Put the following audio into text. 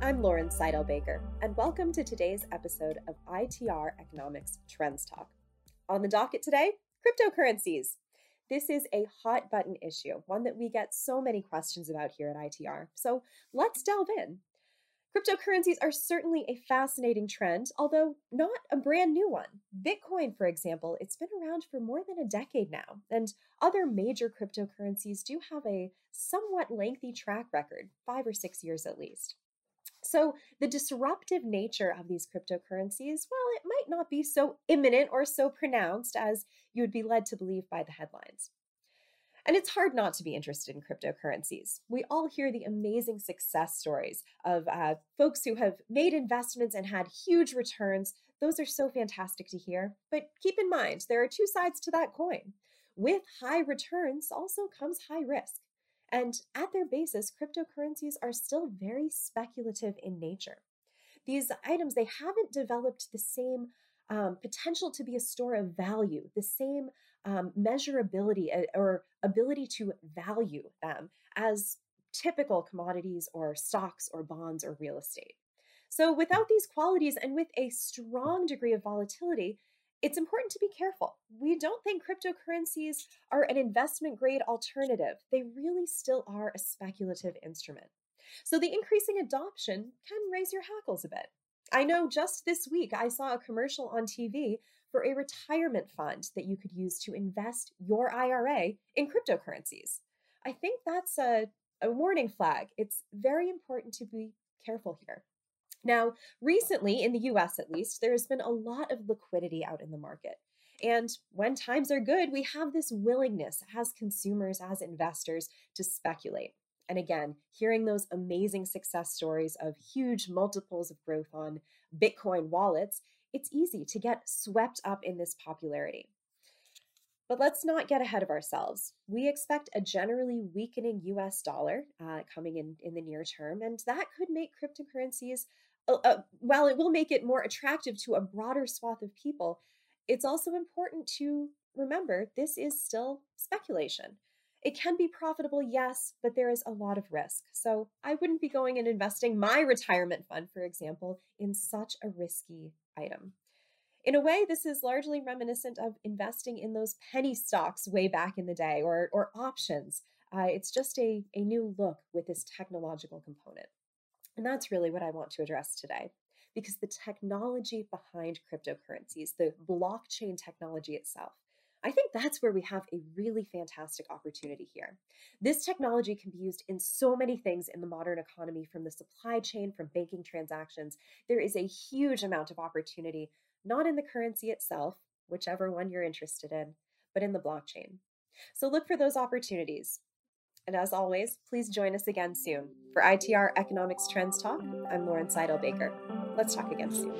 I'm Lauren Saidel Baker, and welcome to today's episode of ITR Economics Trends Talk. On the docket today, cryptocurrencies. This is a hot button issue, one that we get so many questions about here at ITR. So let's delve in. Cryptocurrencies are certainly a fascinating trend, although not a brand new one. Bitcoin, for example, it's been around for more than a decade now, and other major cryptocurrencies do have a somewhat lengthy track record, five or six years at least. So, the disruptive nature of these cryptocurrencies, well, it might not be so imminent or so pronounced as you would be led to believe by the headlines. And it's hard not to be interested in cryptocurrencies. We all hear the amazing success stories of uh, folks who have made investments and had huge returns. Those are so fantastic to hear. But keep in mind, there are two sides to that coin. With high returns also comes high risk. And at their basis, cryptocurrencies are still very speculative in nature. These items, they haven't developed the same um, potential to be a store of value, the same um, measurability uh, or ability to value them as typical commodities or stocks or bonds or real estate. So, without these qualities and with a strong degree of volatility, it's important to be careful. We don't think cryptocurrencies are an investment grade alternative. They really still are a speculative instrument. So the increasing adoption can raise your hackles a bit. I know just this week I saw a commercial on TV for a retirement fund that you could use to invest your IRA in cryptocurrencies. I think that's a, a warning flag. It's very important to be careful here. Now, recently, in the US at least, there has been a lot of liquidity out in the market. And when times are good, we have this willingness as consumers, as investors, to speculate. And again, hearing those amazing success stories of huge multiples of growth on Bitcoin wallets, it's easy to get swept up in this popularity. But let's not get ahead of ourselves. We expect a generally weakening US dollar uh, coming in in the near term, and that could make cryptocurrencies uh, uh, while it will make it more attractive to a broader swath of people, it's also important to remember this is still speculation. It can be profitable, yes, but there is a lot of risk. So I wouldn't be going and investing my retirement fund, for example, in such a risky item. In a way, this is largely reminiscent of investing in those penny stocks way back in the day or, or options. Uh, it's just a, a new look with this technological component. And that's really what I want to address today. Because the technology behind cryptocurrencies, the blockchain technology itself, I think that's where we have a really fantastic opportunity here. This technology can be used in so many things in the modern economy, from the supply chain, from banking transactions. There is a huge amount of opportunity, not in the currency itself, whichever one you're interested in, but in the blockchain. So look for those opportunities. And as always, please join us again soon. For ITR Economics Trends Talk, I'm Lauren Saidel Baker. Let's talk again soon.